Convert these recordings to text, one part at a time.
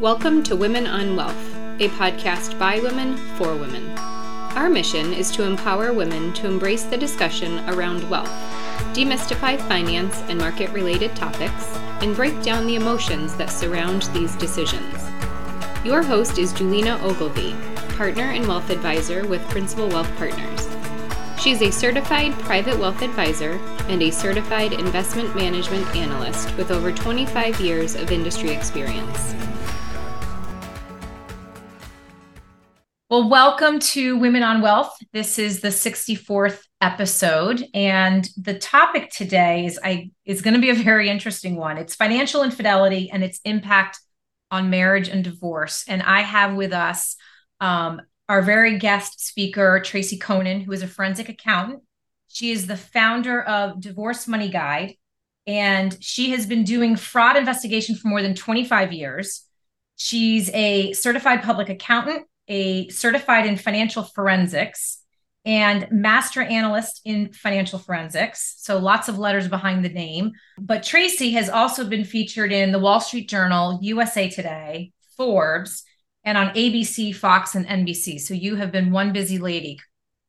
Welcome to Women on Wealth, a podcast by women for women. Our mission is to empower women to embrace the discussion around wealth, demystify finance and market related topics, and break down the emotions that surround these decisions. Your host is Julina Ogilvie, partner and wealth advisor with Principle Wealth Partners. She is a certified private wealth advisor and a certified investment management analyst with over 25 years of industry experience. Well, welcome to Women on Wealth. This is the 64th episode and the topic today is I is going to be a very interesting one. It's financial infidelity and its impact on marriage and divorce. And I have with us um, our very guest speaker, Tracy Coenen, who is a forensic accountant. She is the founder of Divorce Money Guide, and she has been doing fraud investigation for more than 25 years. She's a certified public accountant, a certified in financial forensics, and master analyst in financial forensics. So lots of letters behind the name. But Tracy has also been featured in the Wall Street Journal, USA Today, Forbes, and on ABC, Fox, and NBC. So you have been one busy lady.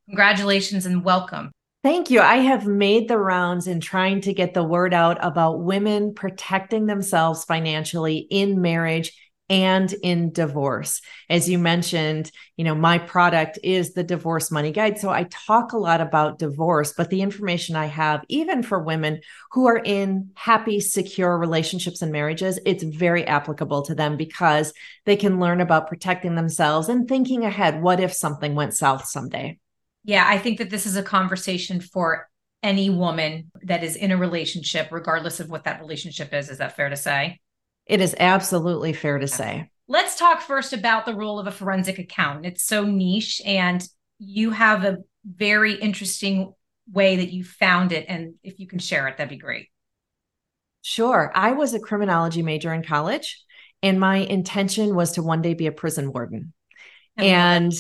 Congratulations and welcome. Thank you. I have made the rounds in trying to get the word out about women protecting themselves financially in marriage and in divorce. As you mentioned, you know, my product is the divorce money guide. So I talk a lot about divorce, but the information I have, even for women who are in happy, secure relationships and marriages, it's very applicable to them because they can learn about protecting themselves and thinking ahead. What if something went south someday? Yeah, I think that this is a conversation for any woman that is in a relationship, regardless of what that relationship is. Is that fair to say? It is absolutely fair to say. Let's talk first about the role of a forensic accountant. It's so niche, and you have a very interesting way that you found it. And if you can share it, that'd be great. Sure. I was a criminology major in college, and my intention was to one day be a prison warden. And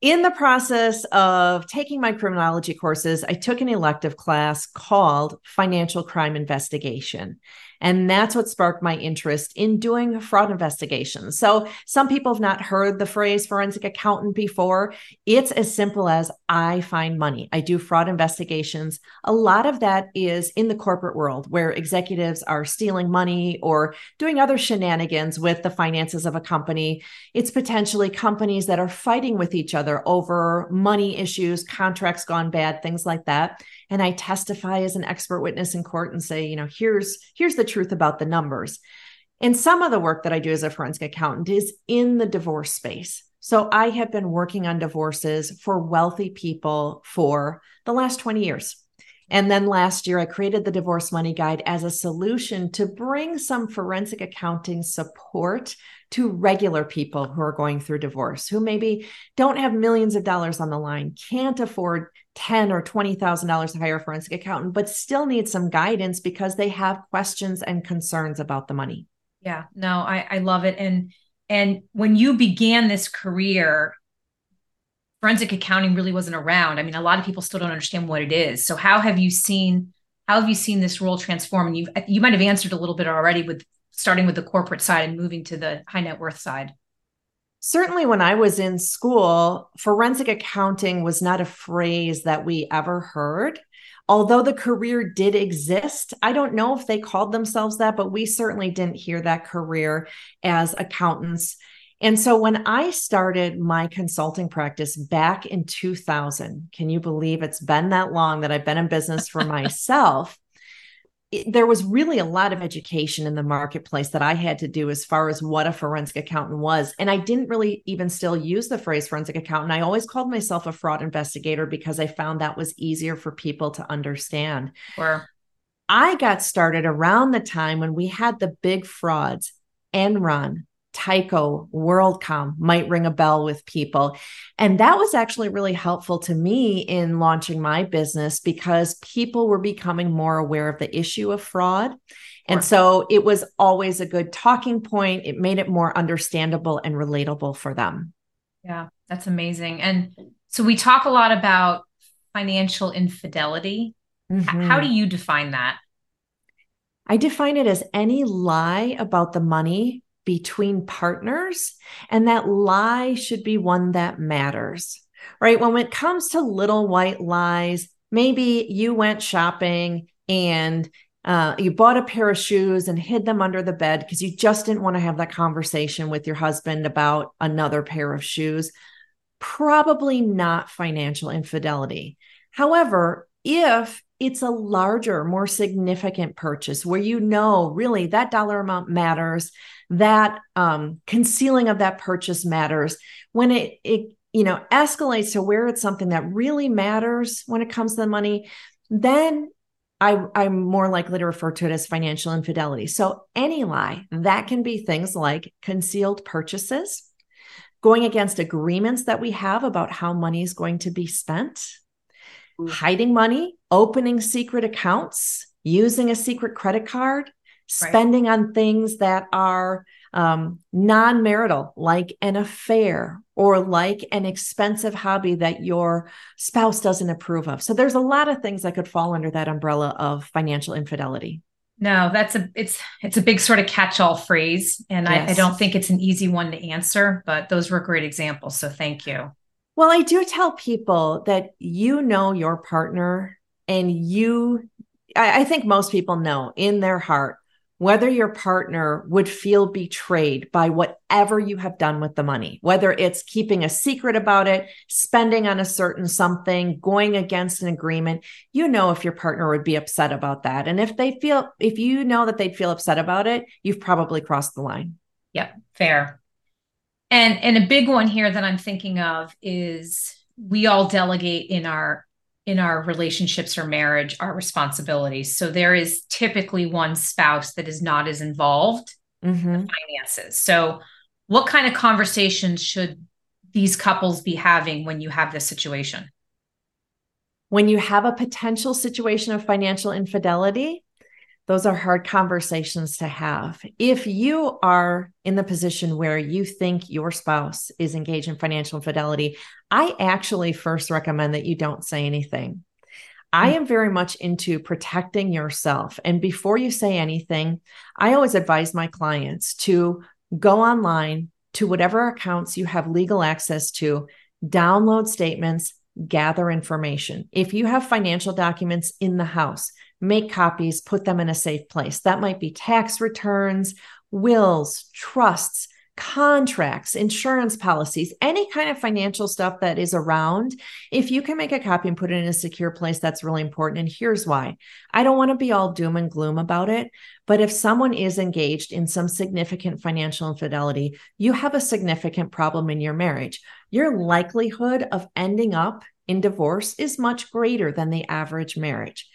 in the process of taking my criminology courses, I took an elective class called Financial Crime Investigation. And that's what sparked my interest in doing fraud investigations. So, some people have not heard the phrase forensic accountant before. It's as simple as I find money. I do fraud investigations. A lot of that is in the corporate world where executives are stealing money or doing other shenanigans with the finances of a company. It's potentially companies that are fighting with each other over money issues, contracts gone bad, things like that and I testify as an expert witness in court and say, you know, here's here's the truth about the numbers. And some of the work that I do as a forensic accountant is in the divorce space. So I have been working on divorces for wealthy people for the last 20 years. And then last year, I created the Divorce Money Guide as a solution to bring some forensic accounting support to regular people who are going through divorce, who maybe don't have millions of dollars on the line, can't afford ten or twenty thousand dollars to hire a forensic accountant, but still need some guidance because they have questions and concerns about the money. Yeah, no, I, I love it. And and when you began this career, forensic accounting really wasn't around. I mean, a lot of people still don't understand what it is. So how have you seen how have you seen this role transform? And you you might have answered a little bit already with starting with the corporate side and moving to the high net worth side. Certainly, when I was in school, forensic accounting was not a phrase that we ever heard. Although the career did exist, I don't know if they called themselves that, but we certainly didn't hear that career as accountants. And so when I started my consulting practice back in 2000, can you believe it's been that long that I've been in business for myself? It, there was really a lot of education in the marketplace that I had to do as far as what a forensic accountant was. And I didn't really even still use the phrase forensic accountant. I always called myself a fraud investigator because I found that was easier for people to understand. Sure. I got started around the time when we had the big frauds, Enron, Tyco, WorldCom might ring a bell with people. And that was actually really helpful to me in launching my business because people were becoming more aware of the issue of fraud. And so it was always a good talking point. It made it more understandable and relatable for them. Yeah, that's amazing. And so we talk a lot about financial infidelity. Mm-hmm. How do you define that? I define it as any lie about the money between partners, and that lie should be one that matters, right? When it comes to little white lies, maybe you went shopping and uh, you bought a pair of shoes and hid them under the bed because you just didn't want to have that conversation with your husband about another pair of shoes. Probably not financial infidelity. However, if it's a larger, more significant purchase where you know really that dollar amount matters, that um, concealing of that purchase matters, when it, it you know escalates to where it's something that really matters when it comes to the money, then I, I'm more likely to refer to it as financial infidelity. So, any lie that can be things like concealed purchases, going against agreements that we have about how money is going to be spent, hiding money, opening secret accounts, using a secret credit card, spending right. on things that are um, non marital, like an affair or like an expensive hobby that your spouse doesn't approve of. So there's a lot of things that could fall under that umbrella of financial infidelity. No, that's a it's it's a big sort of catch-all phrase, and yes. I, I don't think it's an easy one to answer. But those were great examples, so thank you. Well, I do tell people that you know your partner, and you, I, I think most people know in their heart whether your partner would feel betrayed by whatever you have done with the money, whether it's keeping a secret about it, spending on a certain something, going against an agreement, you know if your partner would be upset about that. And if they feel, if you know that they'd feel upset about it, you've probably crossed the line. Yep, fair. And and a big one here that I'm thinking of is we all delegate in our in our relationships or marriage our responsibilities. So there is typically one spouse that is not as involved mm-hmm. in finances. So what kind of conversations should these couples be having when you have this situation? When you have a potential situation of financial infidelity, those are hard conversations to have. If you are in the position where you think your spouse is engaged in financial infidelity, I actually first recommend that you don't say anything. I hmm. am very much into protecting yourself. And before you say anything, I always advise my clients to go online to whatever accounts you have legal access to, download statements, gather information. If you have financial documents in the house, make copies, put them in a safe place. That might be tax returns, wills, trusts, contracts, insurance policies, any kind of financial stuff that is around. If you can make a copy and put it in a secure place, that's really important. And here's why I don't want to be all doom and gloom about it. But if someone is engaged in some significant financial infidelity, you have a significant problem in your marriage. Your likelihood of ending up in divorce is much greater than the average marriage.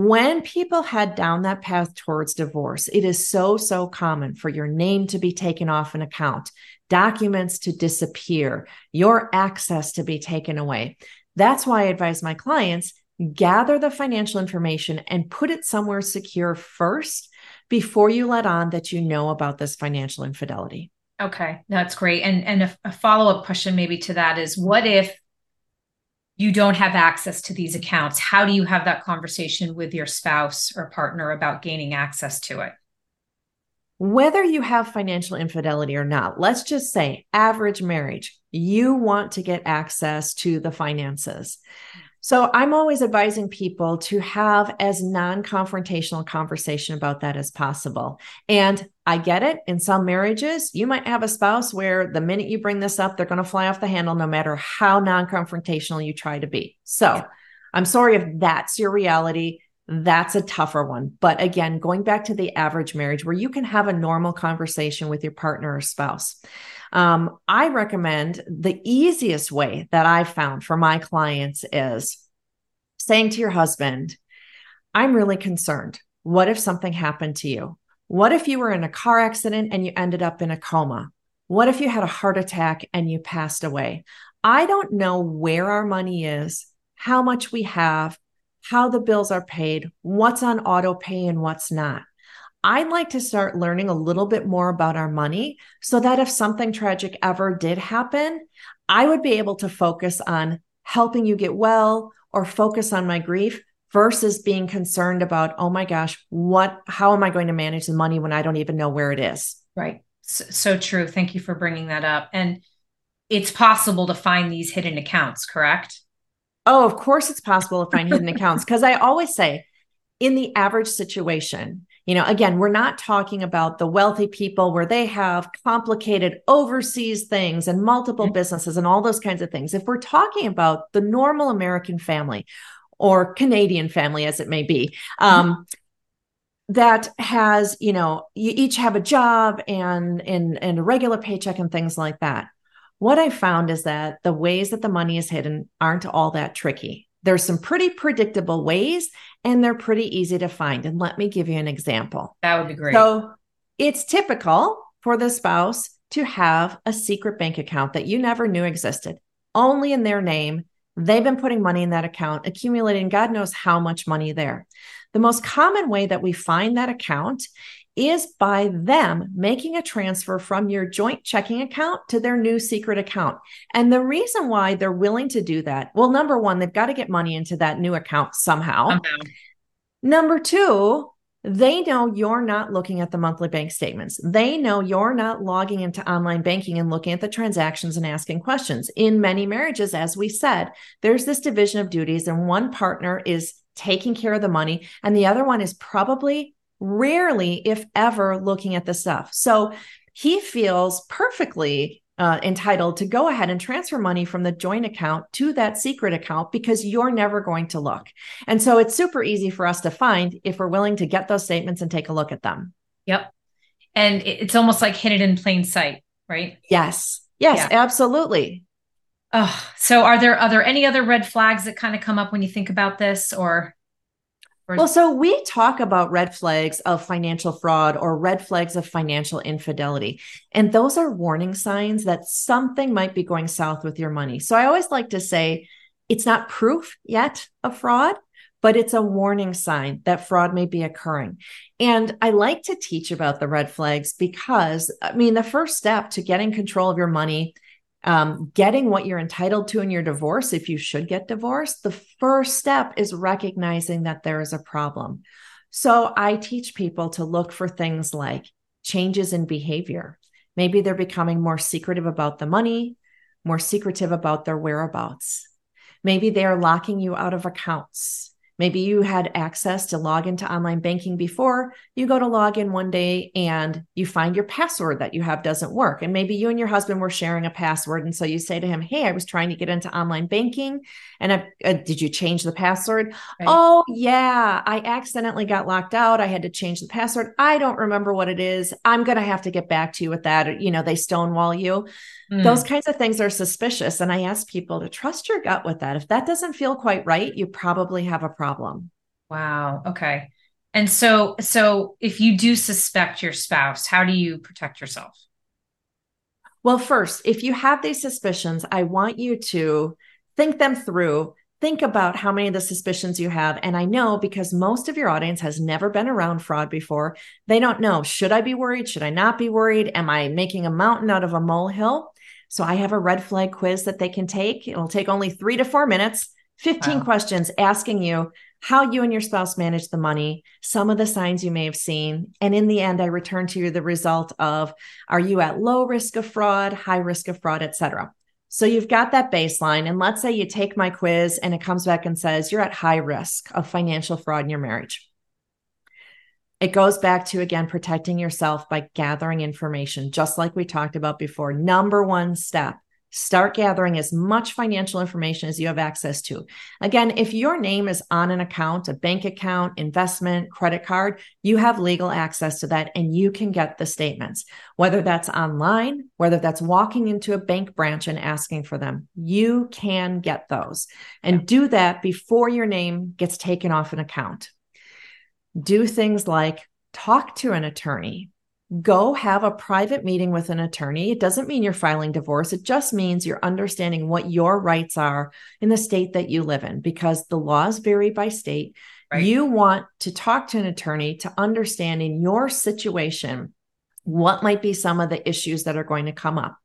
When people head down that path towards divorce, it is so, so common for your name to be taken off an account, documents to disappear, your access to be taken away. That's why I advise my clients gather the financial information and put it somewhere secure first before you let on that you know about this financial infidelity. Okay, that's great. And and a, a follow up question maybe to that is, what if you don't have access to these accounts. How do you have that conversation with your spouse or partner about gaining access to it? Whether you have financial infidelity or not let's just say average marriage you want to get access to the finances. So I'm always advising people to have as non-confrontational conversation about that as possible. And I get it. In some marriages, you might have a spouse where the minute you bring this up, they're going to fly off the handle no matter how non-confrontational you try to be. So I'm sorry if that's your reality. That's a tougher one. But again, going back to the average marriage where you can have a normal conversation with your partner or spouse. Um, I recommend the easiest way that I've found for my clients is saying to your husband, I'm really concerned. What if something happened to you? What if you were in a car accident and you ended up in a coma? What if you had a heart attack and you passed away? I don't know where our money is, how much we have, how the bills are paid, what's on auto pay and what's not. I'd like to start learning a little bit more about our money so that if something tragic ever did happen, I would be able to focus on helping you get well or focus on my grief versus being concerned about, oh my gosh, what, how am I going to manage the money when I don't even know where it is? Right. So, so true. Thank you for bringing that up. And it's possible to find these hidden accounts, correct? Oh, of course it's possible to find hidden accounts because I always say in the average situation, you know, again, we're not talking about the wealthy people where they have complicated overseas things and multiple mm-hmm. businesses and all those kinds of things. If we're talking about the normal American family or Canadian family, as it may be, um, mm-hmm that has you know you each have a job and and and a regular paycheck and things like that what I found is that the ways that the money is hidden aren't all that tricky. There's some pretty predictable ways and they're pretty easy to find. And let me give you an example. That would be great. So it's typical for the spouse to have a secret bank account that you never knew existed, only in their name. They've been putting money in that account, accumulating God knows how much money there. The most common way that we find that account is by them making a transfer from your joint checking account to their new secret account. And the reason why they're willing to do that, well, number one, they've got to get money into that new account somehow. somehow. Number two, they know you're not looking at the monthly bank statements. They know you're not logging into online banking and looking at the transactions and asking questions. In many marriages, as we said, there's this division of duties, and one partner is taking care of the money, and the other one is probably rarely, if ever, looking at the stuff. So he feels perfectly uh, entitled to go ahead and transfer money from the joint account to that secret account because you're never going to look. And so it's super easy for us to find if we're willing to get those statements and take a look at them. Yep. And it's almost like hidden in plain sight, right? Yes. Yes, yeah. absolutely. Oh, so are there are there any other red flags that kind of come up when you think about this or well, so we talk about red flags of financial fraud or red flags of financial infidelity. And those are warning signs that something might be going south with your money. So I always like to say it's not proof yet of fraud, but it's a warning sign that fraud may be occurring. And I like to teach about the red flags because, I mean, the first step to getting control of your money um, getting what you're entitled to in your divorce, if you should get divorced, the first step is recognizing that there is a problem. So I teach people to look for things like changes in behavior. Maybe they're becoming more secretive about the money, more secretive about their whereabouts. Maybe they are locking you out of accounts. Maybe you had access to log into online banking before. You go to log in one day and you find your password that you have doesn't work. And maybe you and your husband were sharing a password. And so you say to him, Hey, I was trying to get into online banking. And I, uh, did you change the password? Right. Oh, yeah. I accidentally got locked out. I had to change the password. I don't remember what it is. I'm going to have to get back to you with that. You know, they stonewall you. Mm. Those kinds of things are suspicious. And I ask people to trust your gut with that. If that doesn't feel quite right, you probably have a problem. Wow. Okay. And so so if you do suspect your spouse, how do you protect yourself? Well, first, if you have these suspicions, I want you to think them through. Think about how many of the suspicions you have. And I know because most of your audience has never been around fraud before, they don't know should I be worried? Should I not be worried? Am I making a mountain out of a molehill? So I have a red flag quiz that they can take. It'll take only three to four minutes, 15 wow. questions asking you how you and your spouse manage the money, some of the signs you may have seen. And in the end, I return to you the result of are you at low risk of fraud, high risk of fraud, etc. So you've got that baseline. And let's say you take my quiz and it comes back and says you're at high risk of financial fraud in your marriage. It goes back to again protecting yourself by gathering information, just like we talked about before. Number one step start gathering as much financial information as you have access to. Again, if your name is on an account, a bank account, investment, credit card, you have legal access to that and you can get the statements, whether that's online, whether that's walking into a bank branch and asking for them. You can get those and do that before your name gets taken off an account do things like talk to an attorney, go have a private meeting with an attorney. It doesn't mean you're filing divorce. It just means you're understanding what your rights are in the state that you live in because the laws vary by state. Right. You want to talk to an attorney to understand in your situation what might be some of the issues that are going to come up.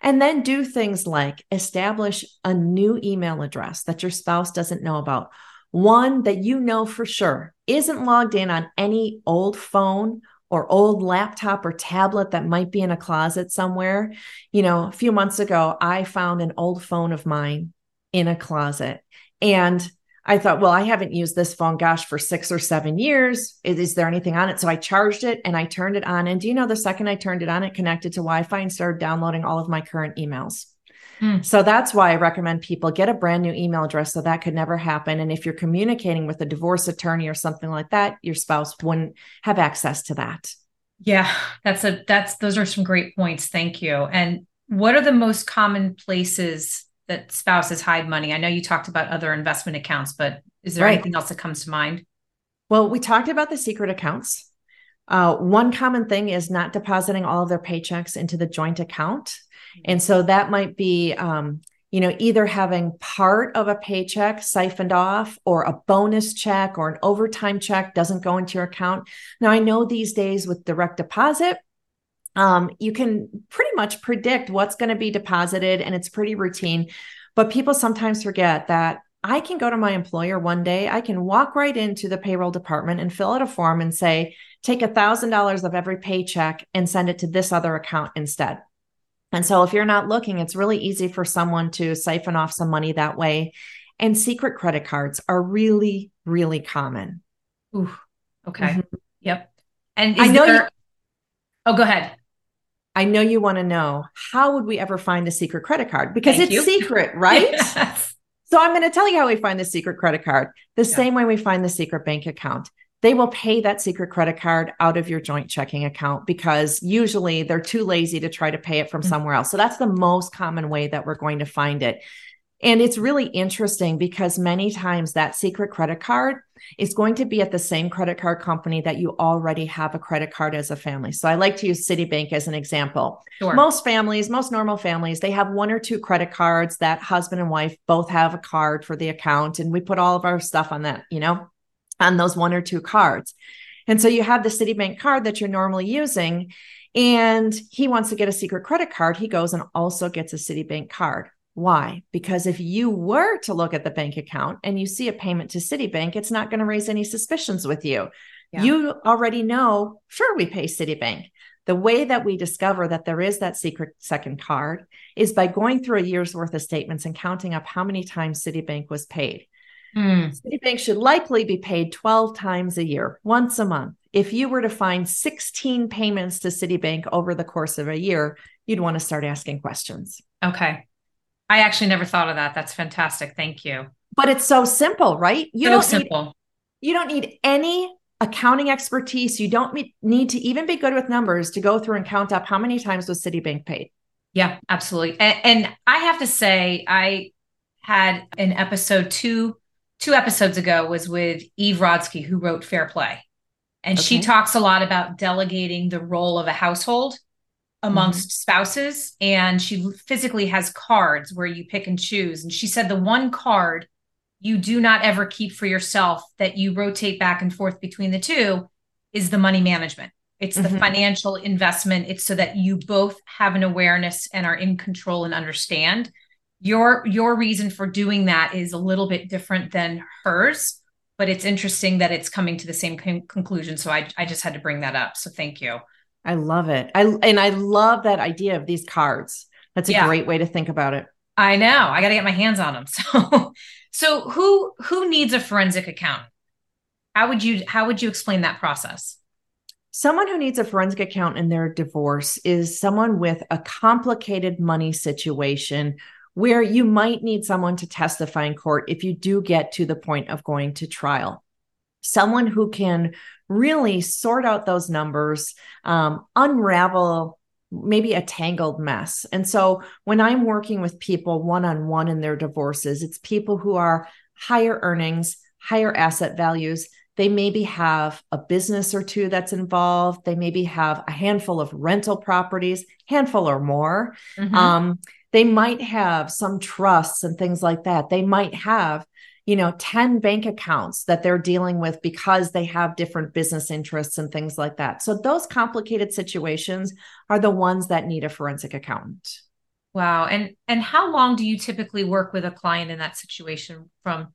And then do things like establish a new email address that your spouse doesn't know about one that you know for sure isn't logged in on any old phone or old laptop or tablet that might be in a closet somewhere. You know, a few months ago, I found an old phone of mine in a closet. And I thought, well, I haven't used this phone, gosh, for six or seven years. Is, is, there anything on it? So I charged it and I turned it on. And do you know, the second I turned it on, it connected to Wi Fi and started downloading all of my current emails. Mm. So that's why I recommend people get a brand new email address so that could never happen. And if you're communicating with a divorce attorney or something like that, your spouse wouldn't have access to that. Yeah, that's a that's those are some great points. Thank you. And what are the most common places that spouses hide money? I know you talked about other investment accounts, but is there right. anything else that comes to mind? Well, we talked about the secret accounts. Uh, one common thing is not depositing all of their paychecks into the joint account. And so that might be, um, you know, either having part of a paycheck siphoned off or a bonus check or an overtime check doesn't go into your account. Now, I know these days with direct deposit, um, you can pretty much predict what's going to be deposited and it's pretty routine. But people sometimes forget that I can go to my employer one day, I can walk right into the payroll department and fill out a form and say, take a thousand dollars of every paycheck and send it to this other account instead. And so if you're not looking, it's really easy for someone to siphon off some money that way. And secret credit cards are really, really common. Ooh, okay. Mm-hmm. Yep. And I know there... you... Oh, go ahead. I know you want to know how would we ever find a secret credit card because Thank it's you. secret, right? yes. So I'm going to tell you how we find the secret credit card. The yeah. same way we find the secret bank account they will pay that secret credit card out of your joint checking account because usually they're too lazy to try to pay it from mm-hmm. somewhere else. So that's the most common way that we're going to find it. And it's really interesting because many times that secret credit card is going to be at the same credit card company that you already have a credit card as a family. So I like to use Citibank as an example. Sure. Most families, most normal families, they have one or two credit cards that husband and wife both have a card for the account and we put all of our stuff on that, you know on those one or two cards. And so you have the Citibank card that you're normally using, and he wants to get a secret credit card. He goes and also gets a Citibank card. Why? Because if you were to look at the bank account and you see a payment to Citibank, it's not going to raise any suspicions with you. Yeah. You already know, sure, we pay Citibank. The way that we discover that there is that secret second card is by going through a year's worth of statements and counting up how many times Citibank was paid. Mm. Citibank should likely be paid 12 times a year, once a month. If you were to find 16 payments to Citibank over the course of a year, you'd want to start asking questions. Okay. I actually never thought of that. That's fantastic. Thank you. But it's so simple, right? You so don't simple. Need, you don't need any accounting expertise. You don't need to even be good with numbers to go through and count up how many times was Citibank paid. Yeah, absolutely. And, and I have to say, I had an episode two two episodes ago was with Eve Rodsky, who wrote Fair Play. And okay. she talks a lot about delegating the role of a household amongst mm-hmm. spouses. And she physically has cards where you pick and choose. And she said the one card you do not ever keep for yourself that you rotate back and forth between the two is the money management. It's mm-hmm. the financial investment. It's so that you both have an awareness and are in control and understand your your reason for doing that is a little bit different than hers but it's interesting that it's coming to the same con- conclusion. So I, I just had to bring that up. So thank you. I love it. I and i love that idea of these cards. That's a yeah. great way to think about it. I know. I got to get my hands on them so so who who needs a forensic account how would you how would you explain that process? Someone who needs a forensic account in their divorce is someone with a complicated money situation where you might need someone to testify in court if you do get to the point of going to trial. Someone who can really sort out those numbers, um, unravel maybe a tangled mess. And so when I'm working with people one on one in their divorces, it's people who are higher earnings, higher asset values. They maybe have a business or two that's involved. They maybe have a handful of rental properties, handful or more. Mm-hmm. Um, they might have some trusts and things like that. They might have, you know, 10 bank accounts that they're dealing with because they have different business interests and things like that. So those complicated situations are the ones that need a forensic accountant. Wow. And and how long do you typically work with a client in that situation from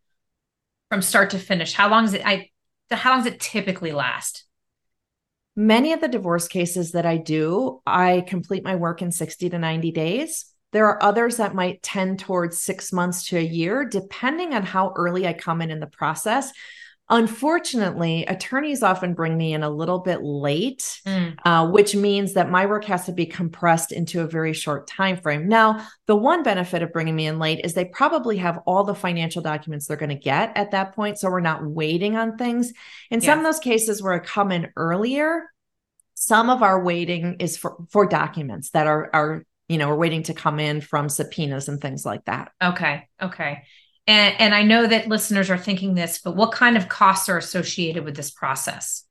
from start to finish? How long is it I how long does it typically last? Many of the divorce cases that I do, I complete my work in 60 to 90 days. There are others that might tend towards six months to a year, depending on how early I come in in the process. Unfortunately, attorneys often bring me in a little bit late, mm. uh, which means that my work has to be compressed into a very short time frame. Now, the one benefit of bringing me in late is they probably have all the financial documents they're going to get at that point, so we're not waiting on things. In some of those cases where I come in earlier, some of our waiting is for for documents that are are you know, we're waiting to come in from subpoenas and things like that. Okay. Okay. And, and I know that listeners are thinking this, but what kind of costs are associated with this process?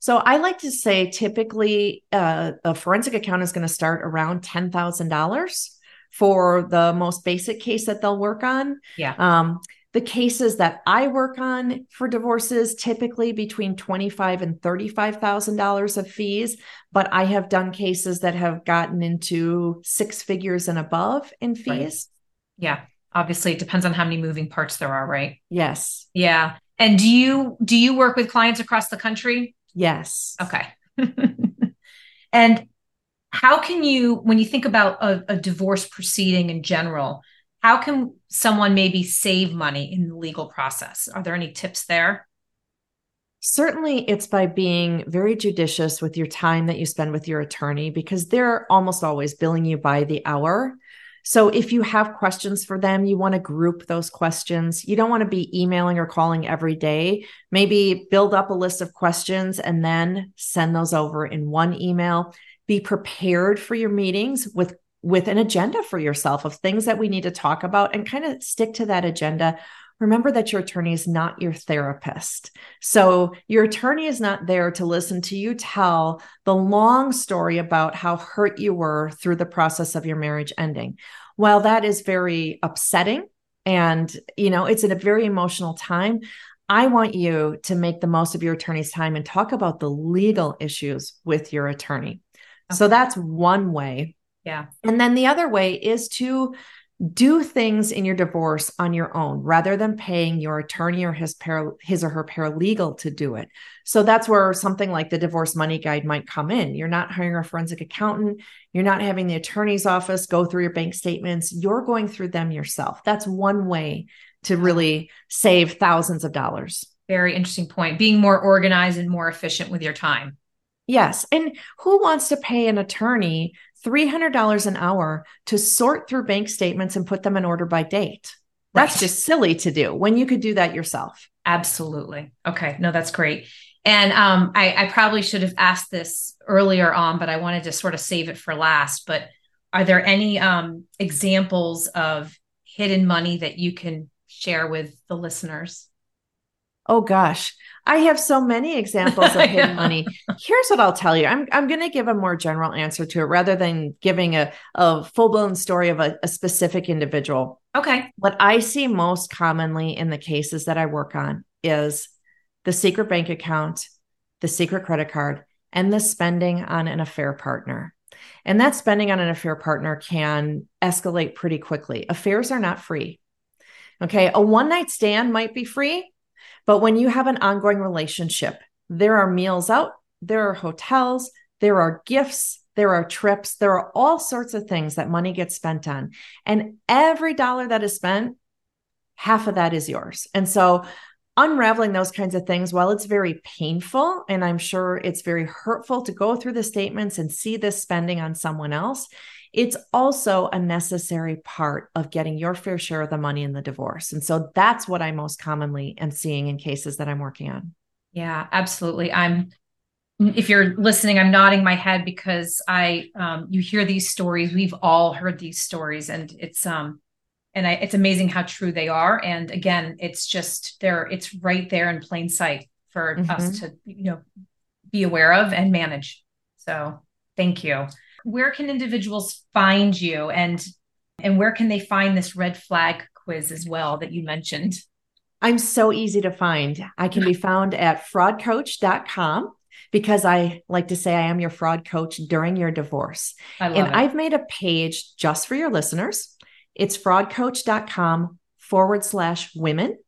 So I like to say typically uh, a forensic account is going to start around $10,000 for the most basic case that they'll work on. Yeah. Um, the cases that I work on for divorces typically between twenty-five and thirty-five thousand dollars of fees, but I have done cases that have gotten into six figures and above in fees. Right. Yeah, obviously, it depends on how many moving parts there are, right? Yes. Yeah. And do you do you work with clients across the country? Yes. Okay. and how can you, when you think about a, a divorce proceeding in general? How can someone maybe save money in the legal process? Are there any tips there? Certainly, it's by being very judicious with your time that you spend with your attorney because they're almost always billing you by the hour. So, if you have questions for them, you want to group those questions. You don't want to be emailing or calling every day. Maybe build up a list of questions and then send those over in one email. Be prepared for your meetings with with an agenda for yourself of things that we need to talk about and kind of stick to that agenda. Remember that your attorney is not your therapist. So, your attorney is not there to listen to you tell the long story about how hurt you were through the process of your marriage ending. While that is very upsetting and, you know, it's in a very emotional time, I want you to make the most of your attorney's time and talk about the legal issues with your attorney. Okay. So, that's one way yeah. And then the other way is to do things in your divorce on your own rather than paying your attorney or his para, his or her paralegal to do it. So that's where something like the divorce money guide might come in. You're not hiring a forensic accountant, you're not having the attorney's office go through your bank statements, you're going through them yourself. That's one way to really save thousands of dollars. Very interesting point. Being more organized and more efficient with your time. Yes. And who wants to pay an attorney $300 an hour to sort through bank statements and put them in order by date. That's right. just silly to do when you could do that yourself. Absolutely. Okay. No, that's great. And um, I, I probably should have asked this earlier on, but I wanted to sort of save it for last. But are there any um, examples of hidden money that you can share with the listeners? Oh gosh, I have so many examples of hidden money. Here's what I'll tell you. I'm I'm going to give a more general answer to it rather than giving a, a full blown story of a, a specific individual. Okay. What I see most commonly in the cases that I work on is the secret bank account, the secret credit card, and the spending on an affair partner. And that spending on an affair partner can escalate pretty quickly. Affairs are not free. Okay. A one night stand might be free, but when you have an ongoing relationship, there are meals out, there are hotels, there are gifts, there are trips, there are all sorts of things that money gets spent on. And every dollar that is spent, half of that is yours. And so, unraveling those kinds of things, while it's very painful, and I'm sure it's very hurtful to go through the statements and see this spending on someone else, it's also a necessary part of getting your fair share of the money in the divorce. And so that's what I most commonly am seeing in cases that I'm working on. Yeah, absolutely. I'm if you're listening, I'm nodding my head because I um, you hear these stories. We've all heard these stories, and it's um and I, it's amazing how true they are. And again, it's just there. It's right there in plain sight for mm-hmm. us to you know be aware of and manage. So thank you where can individuals find you and and where can they find this red flag quiz as well that you mentioned? I'm so easy to find. I can be found at fraudcoach.com because I like to say I am your fraud coach during your divorce. and it. I've made a page just for your listeners. It's fraudcoach.com forward slash women.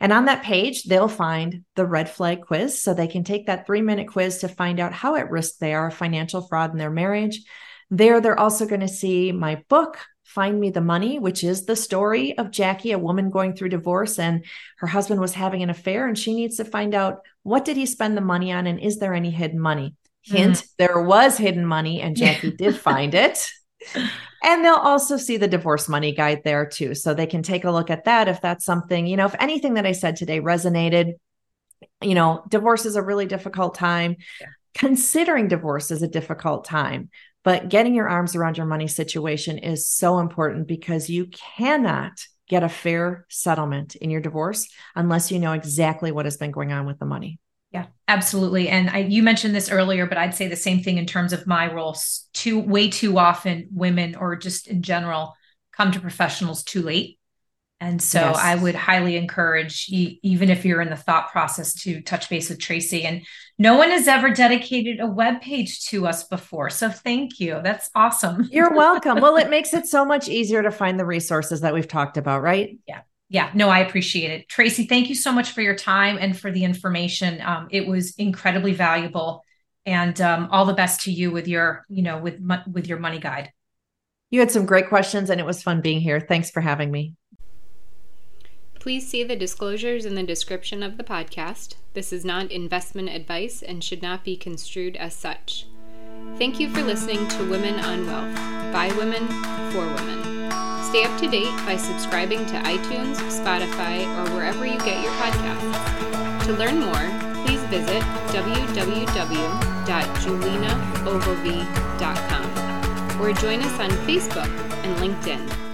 And on that page, they'll find the red flag quiz. So they can take that three minute quiz to find out how at risk they are of financial fraud in their marriage. There, they're also going to see my book, Find Me the Money, which is the story of Jackie, a woman going through divorce and her husband was having an affair and she needs to find out what did he spend the money on and is there any hidden money? Hint, mm. there was hidden money and Jackie did find it. And they'll also see the divorce money guide there too. So they can take a look at that if that's something, you know, if anything that I said today resonated, you know, divorce is a really difficult time. Yeah. Considering divorce is a difficult time, but getting your arms around your money situation is so important because you cannot get a fair settlement in your divorce unless you know exactly what has been going on with the money. Yeah, absolutely. And I, you mentioned this earlier, but I'd say the same thing in terms of my roles. Too way too often, women or just in general come to professionals too late. And so yes. I would highly encourage, even if you're in the thought process, to touch base with Tracy. And no one has ever dedicated a web page to us before. So thank you. That's awesome. You're welcome. well, it makes it so much easier to find the resources that we've talked about, right? Yeah yeah no i appreciate it. Tracy thank you so much for your time and for the information. Um, it was incredibly valuable. And um, all the best to you with your you know with with your money guide. You had some great questions and it was fun being here. Thanks for having me. Please see the disclosures in the description of the podcast. This is not investment advice and should not be construed as such. Thank you for listening to women on wealth. By women for women Stay up to date by subscribing to iTunes, Spotify, or wherever you get your podcasts. To learn more, please visit www.julinaogilvie.com or join us on Facebook and LinkedIn.